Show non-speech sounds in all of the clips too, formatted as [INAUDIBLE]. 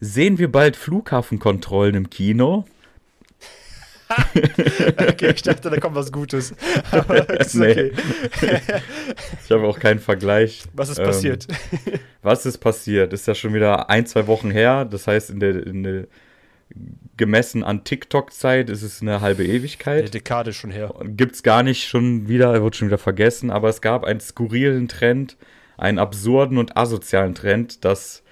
sehen wir bald Flughafenkontrollen im Kino? [LAUGHS] okay, ich dachte, da kommt was Gutes. [LAUGHS] Aber ist okay. [LAUGHS] ich habe auch keinen Vergleich. Was ist ähm, passiert? was ist passiert? Ist ja schon wieder ein, zwei Wochen her. Das heißt, in der, in der gemessen an TikTok-Zeit ist es eine halbe Ewigkeit. Eine Dekade schon her. Gibt es gar nicht schon wieder, wird schon wieder vergessen, aber es gab einen skurrilen Trend, einen absurden und asozialen Trend, das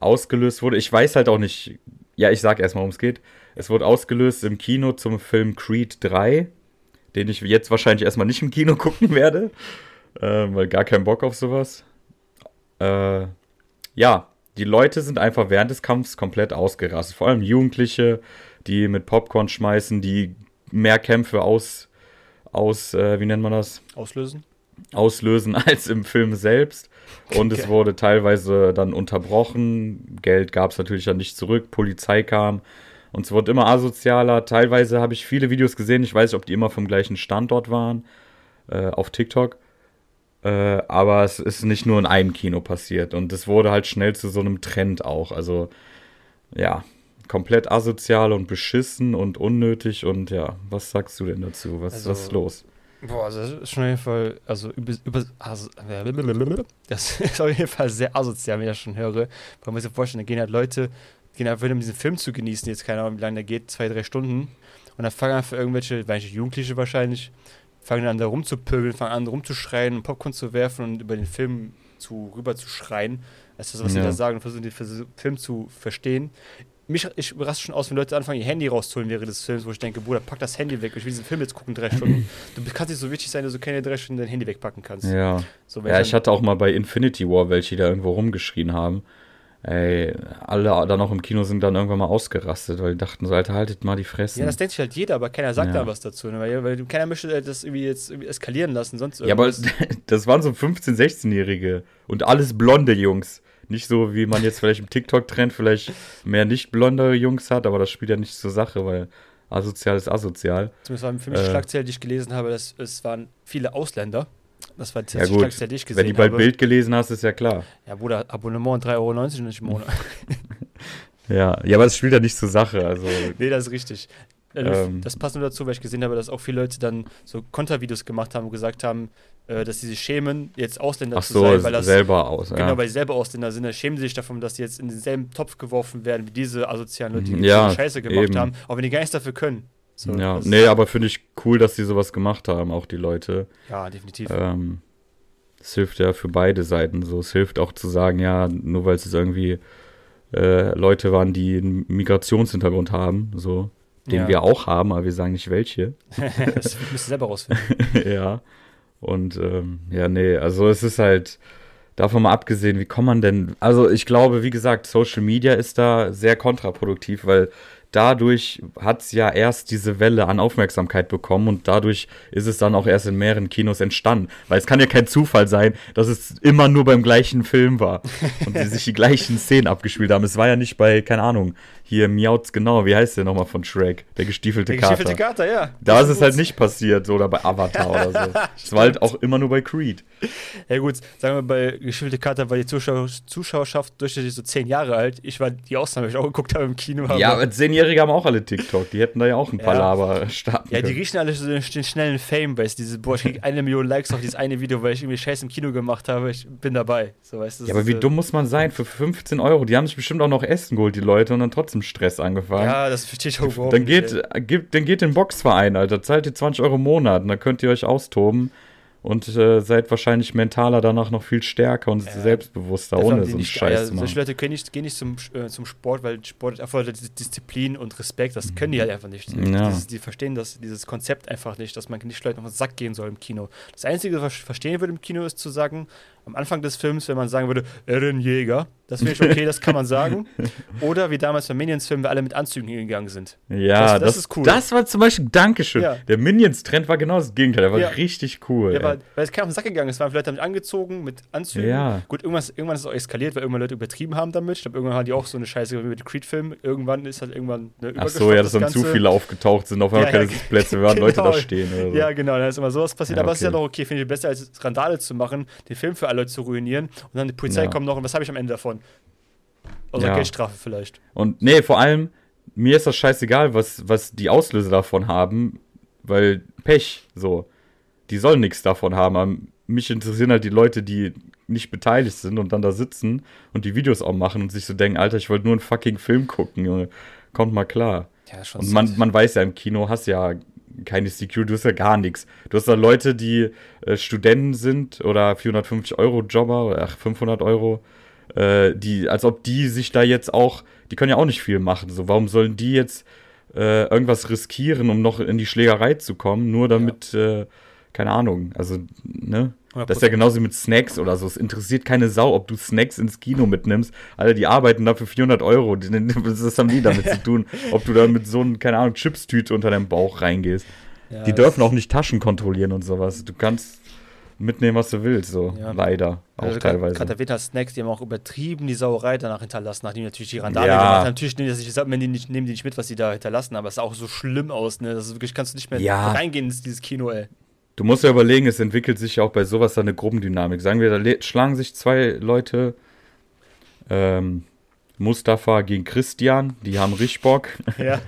ausgelöst wurde. Ich weiß halt auch nicht, ja, ich sag erstmal, worum es geht. Es wurde ausgelöst im Kino zum Film Creed 3, den ich jetzt wahrscheinlich erstmal nicht im Kino [LAUGHS] gucken werde, äh, weil gar keinen Bock auf sowas. Äh, ja, die Leute sind einfach während des Kampfs komplett ausgerastet. Vor allem Jugendliche, die mit Popcorn schmeißen, die mehr Kämpfe aus, aus äh, wie nennt man das? Auslösen. Auslösen [LAUGHS] als im Film selbst. Und okay. es wurde teilweise dann unterbrochen. Geld gab es natürlich dann nicht zurück. Polizei kam. Und es wurde immer asozialer. Teilweise habe ich viele Videos gesehen. Ich weiß nicht, ob die immer vom gleichen Standort waren. Äh, auf TikTok. Äh, aber es ist nicht nur in einem Kino passiert. Und es wurde halt schnell zu so einem Trend auch. Also, ja, komplett asozial und beschissen und unnötig. Und ja, was sagst du denn dazu? Was, also, was ist los? Boah, also das ist schon auf jeden Fall, also über, über also, das [LAUGHS] ist auf jeden Fall sehr asozial, wenn ich das schon höre. Man muss sich vorstellen, da gehen halt Leute, gehen einfach um diesen Film zu genießen, jetzt keine Ahnung, wie lange der geht, zwei, drei Stunden. Und dann fangen einfach irgendwelche, welche Jugendliche wahrscheinlich, fangen dann da rumzupöbeln, fangen an rumzuschreien und Popcorn zu werfen und über den Film zu, rüber zu schreien. Das ist das, was ja. sie da sagen und versuchen den Film zu verstehen mich ich raste schon aus, wenn Leute anfangen, ihr Handy rauszuholen während des Films, wo ich denke, Bruder, pack das Handy weg. Ich will diesen Film jetzt gucken, drei [CLEARS THROAT] Stunden. Du kannst nicht so wichtig sein, dass du keine drei Stunden dein Handy wegpacken kannst. Ja. So, ja, ich hatte auch mal bei Infinity War welche, die da irgendwo rumgeschrien haben. Ey, alle da noch im Kino sind dann irgendwann mal ausgerastet, weil die dachten so, Alter, haltet mal die Fresse. Ja, das denkt sich halt jeder, aber keiner sagt ja. da was dazu. Ne? Weil, weil, keiner möchte das irgendwie jetzt irgendwie eskalieren lassen, sonst irgendwas. Ja, aber [LAUGHS] das waren so 15-, 16-Jährige und alles blonde Jungs. Nicht so, wie man jetzt vielleicht im TikTok-Trend vielleicht mehr nicht blonde Jungs hat, aber das spielt ja nicht zur Sache, weil asozial ist asozial. Zumindest war für mich äh, Schlagzeile, die ich gelesen habe, dass es waren viele Ausländer. Das war die ja, Schlagzeile, die ich gesehen habe. Wenn du bald. Bild gelesen hast, ist ja klar. Ja, Bruder, Abonnement 3,90 Euro nicht im Monat. [LAUGHS] ja, ja, aber es spielt ja nicht zur Sache. Also. nee, das ist richtig. Ähm, das passt nur dazu, weil ich gesehen habe, dass auch viele Leute dann so Kontervideos gemacht haben und gesagt haben, äh, dass sie sich schämen, jetzt Ausländer Ach zu so, sein, weil das selber aus, genau, ja. weil sie selber Ausländer sind, dann schämen sie sich davon, dass sie jetzt in denselben Topf geworfen werden wie diese asozialen Leute, die ja, Scheiße gemacht eben. haben, auch wenn die gar nichts dafür können. So, ja, nee, aber finde ich cool, dass sie sowas gemacht haben, auch die Leute. Ja, definitiv. Ähm, es hilft ja für beide Seiten so. Es hilft auch zu sagen, ja, nur weil es irgendwie äh, Leute waren, die einen Migrationshintergrund haben, so den ja. wir auch haben, aber wir sagen nicht welche. [LAUGHS] das müsst ihr selber rausfinden. [LAUGHS] ja. Und ähm, ja, nee, also es ist halt, davon mal abgesehen, wie kann man denn, also ich glaube, wie gesagt, Social Media ist da sehr kontraproduktiv, weil dadurch hat es ja erst diese Welle an Aufmerksamkeit bekommen und dadurch ist es dann auch erst in mehreren Kinos entstanden. Weil es kann ja kein Zufall sein, dass es immer nur beim gleichen Film war und die sich die gleichen Szenen abgespielt haben. Es war ja nicht bei, keine Ahnung, hier Miauts genau, wie heißt der nochmal von Shrek? Der gestiefelte Kater. Der gestiefelte Kater, ja. Da ist es halt nicht passiert so, oder bei Avatar oder so. [LAUGHS] Es war halt auch immer nur bei Creed. Ja gut, sagen wir bei gestiefelte Kater war die Zuschauer Zuschauerschaft durchschnittlich so zehn Jahre alt. Ich war die Ausnahme, weil ich auch geguckt habe im Kino. Ja, aber zehn Jahre 14-Jährige haben auch alle TikTok. Die hätten da ja auch ein paar ja. Laber starten können. Ja, die riechen alle so den, den schnellen Fame-Base. Diese, boah, ich krieg [LAUGHS] eine Million Likes auf dieses eine Video, weil ich irgendwie Scheiß im Kino gemacht habe. Ich bin dabei. So, weißt du, ja, aber wie äh, dumm muss man sein? Für 15 Euro. Die haben sich bestimmt auch noch Essen geholt, die Leute, und dann trotzdem Stress angefangen. Ja, das verstehe ich auch überhaupt dann geht, nicht. Äh, dann geht den Boxverein, Alter. Zahlt ihr 20 Euro im Monat und dann könnt ihr euch austoben und äh, seid wahrscheinlich mentaler danach noch viel stärker und ja. selbstbewusster ohne so einen Scheiß. Ja, solche Leute können nicht, gehen nicht zum, äh, zum Sport, weil Sport erfordert Disziplin und Respekt. Das können die halt einfach nicht. Ja. Dieses, die verstehen das, dieses Konzept einfach nicht, dass man nicht Leuten auf den Sack gehen soll im Kino. Das Einzige, was ich verstehen würde im Kino, ist zu sagen, am Anfang des Films, wenn man sagen würde, Ehrenjäger, das finde ich okay, das kann man sagen. [LAUGHS] Oder wie damals beim Minions-Film, wir alle mit Anzügen hingegangen sind. Ja, das, das, das, ist cool. Das war zum Beispiel, Dankeschön. Ja. Der Minions-Trend war genau das Gegenteil, der war ja. richtig cool. Ja, weil, weil es keiner auf den Sack gegangen ist. Waren Leute damit angezogen, mit Anzügen. Ja. Gut, irgendwann, irgendwann ist es auch eskaliert, weil irgendwann Leute übertrieben haben damit. Ich glaube, irgendwann haben die auch so eine Scheiße wie mit dem Creed-Film. Irgendwann ist halt irgendwann eine Ach so, ja, dass dann zu viele aufgetaucht sind, auf einmal keine Plätze, waren genau. [LAUGHS] Leute da stehen. So. Ja, genau, dann ist immer sowas passiert. aber es ist ja doch okay, finde ich, besser als Randale zu machen, den Film für alle Leute zu ruinieren und dann die Polizei ja. kommt noch und was habe ich am Ende davon? Außer Ja. Geldstrafe vielleicht. Und nee, vor allem, mir ist das scheißegal, was, was die Auslöser davon haben, weil Pech, so. Die sollen nichts davon haben. Aber mich interessieren halt die Leute, die nicht beteiligt sind und dann da sitzen und die Videos auch machen und sich so denken, Alter, ich wollte nur einen fucking Film gucken, Junge. Kommt mal klar. Ja, schon Und man, man weiß ja, im Kino hast ja keine Security, du hast ja gar nichts. Du hast da Leute, die äh, Studenten sind oder 450 Euro Jobber oder ach, 500 Euro, äh, die, als ob die sich da jetzt auch, die können ja auch nicht viel machen. So, warum sollen die jetzt äh, irgendwas riskieren, um noch in die Schlägerei zu kommen, nur damit, äh, keine Ahnung, also, ne? Das ist ja genauso wie mit Snacks oder so. Es interessiert keine Sau, ob du Snacks ins Kino mitnimmst. Alter, die arbeiten da für 400 Euro. [LAUGHS] Was haben die damit zu tun? [LAUGHS] Ob du da mit so einem, keine Ahnung, Chipstüte unter deinem Bauch reingehst. Ja, die das- dürfen auch nicht Taschen kontrollieren und sowas. Du kannst mitnehmen, was du willst, so. Ja. Leider. Auch Also teilweise. Gerade erwähnt hast, Snacks, die haben auch übertrieben die Sauerei danach hinterlassen, nachdem die natürlich die Randale Ja. gemacht haben. Natürlich nehmen die, das nicht, wenn die nicht, nehmen die nicht mit, was die da hinterlassen, aber es sah auch so schlimm aus, ne? Das ist wirklich, kannst du nicht mehr Ja. reingehen in dieses Kino, ey. Du musst ja überlegen, es entwickelt sich ja auch bei sowas dann eine Gruppendynamik. Sagen wir, da schlagen sich zwei Leute, ähm, Mustafa gegen Christian, die haben richtig Bock. [LAUGHS] Ja.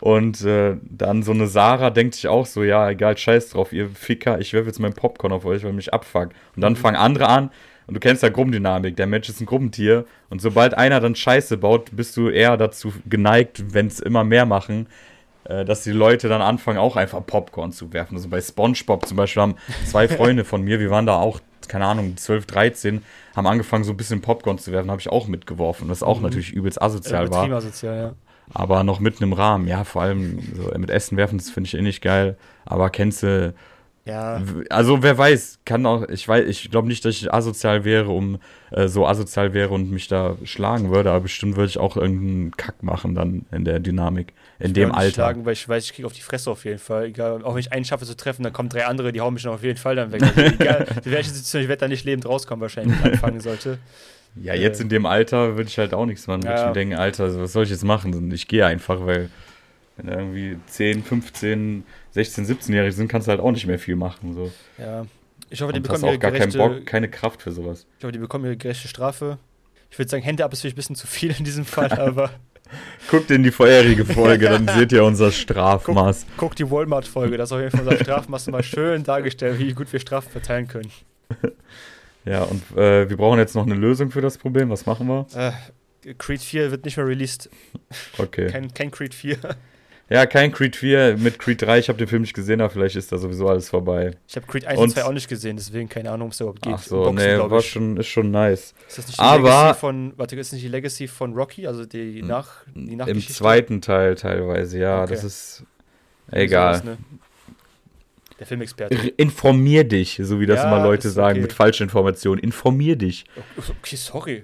Und äh, dann so eine Sarah denkt sich auch so, ja, egal, scheiß drauf, ihr Ficker, ich werfe jetzt mein Popcorn auf euch, weil mich abfuckt. Und dann fangen andere an, und du kennst ja Gruppendynamik, der Mensch ist ein Gruppentier. Und sobald einer dann Scheiße baut, bist du eher dazu geneigt, wenn es immer mehr machen, dass die Leute dann anfangen, auch einfach Popcorn zu werfen. Also bei Spongebob zum Beispiel haben zwei Freunde von mir, wir waren da auch, keine Ahnung, 12, 13, haben angefangen, so ein bisschen Popcorn zu werfen, habe ich auch mitgeworfen, was auch natürlich übelst asozial war asozial, ja. aber noch mitten im Rahmen. Ja, vor allem so mit Essen werfen, das finde ich eh nicht geil. Aber kennst du, Ja, also wer weiß, kann auch, ich weiß, ich glaube nicht, dass ich asozial wäre, um äh, so asozial wäre und mich da schlagen würde, aber bestimmt würde ich auch irgendeinen Kack machen dann in der Dynamik, in ich dem will nicht Alter. Schlagen, weil ich weiß, ich kriege auf die Fresse auf jeden Fall. Egal, auch wenn ich einen schaffe zu treffen, dann kommen drei andere, die hauen mich dann auf jeden Fall dann weg. Also [LAUGHS] egal, in Situation ich werde da nicht lebend rauskommen, wahrscheinlich, wenn ich anfangen sollte. Ja, jetzt in dem Alter würde ich halt auch nichts machen. Würde ich Ja. mir denken, Alter, was soll ich jetzt machen? Ich gehe einfach, weil wenn da irgendwie 10, 15, 16, 17-Jährige sind, kannst du halt auch nicht mehr viel machen. So. Ja. Ich hoffe, die Und hast bekommen ihre auch gar keinen gerechte, Bock, keine Kraft für sowas. ich hoffe, die bekommen ihre gerechte Strafe. Ich würde sagen, Hände ab ist vielleicht ein bisschen zu viel in diesem Fall, aber [LAUGHS] Guckt in die vorherige Folge, dann [LAUGHS] seht ihr unser Strafmaß. guck die Walmart-Folge, das ist auf jeden Fall unser Strafmaß mal schön dargestellt, wie gut wir Strafen verteilen können. [LAUGHS] Ja, und äh, wir brauchen jetzt noch eine Lösung für das Problem. Was machen wir? Äh, Creed 4 wird nicht mehr released. Okay. Kein, kein Creed 4. ja, kein Creed 4 mit Creed 3. Ich habe den Film nicht gesehen, aber vielleicht ist da sowieso alles vorbei. Ich habe Creed 1 Und- und 2 auch nicht gesehen, deswegen keine Ahnung, ob es überhaupt geht. Ach so, Boxen, nee, war ich. schon, ist schon nice. Ist das nicht die Aber- Legacy von, warte, ist nicht die Legacy von Rocky, also die, nach, die Im Nachgeschichte? zweiten Teil teilweise, ja. Okay. Das ist egal. Ne? Der Filmexperte. Informier dich, so wie das Ja, immer Leute sagen, okay. mit falschen Informationen. Informier dich. Okay, sorry.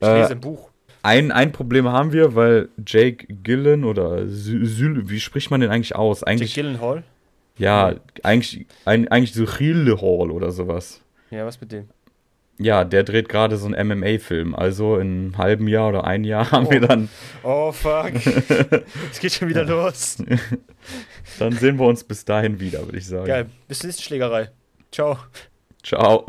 Ich Äh, lese ein Buch. Ein, ein Problem haben wir, weil Jake Gillen oder Sy Syl, wie spricht man den eigentlich aus? Jake Eigentlich, Gyllenhaal? ja, eigentlich, ein, eigentlich so Hall oder sowas. Ja, was mit dem? Ja, der dreht gerade so einen MMA-Film. Also in einem halben Jahr oder ein Jahr [LAUGHS] haben Oh. wir dann, Oh, fuck. [LAUGHS] es geht schon wieder los. [LAUGHS] dann sehen wir uns bis dahin wieder, würde ich sagen. Geil. Bis zur nächsten Schlägerei. Ciao. Ciao.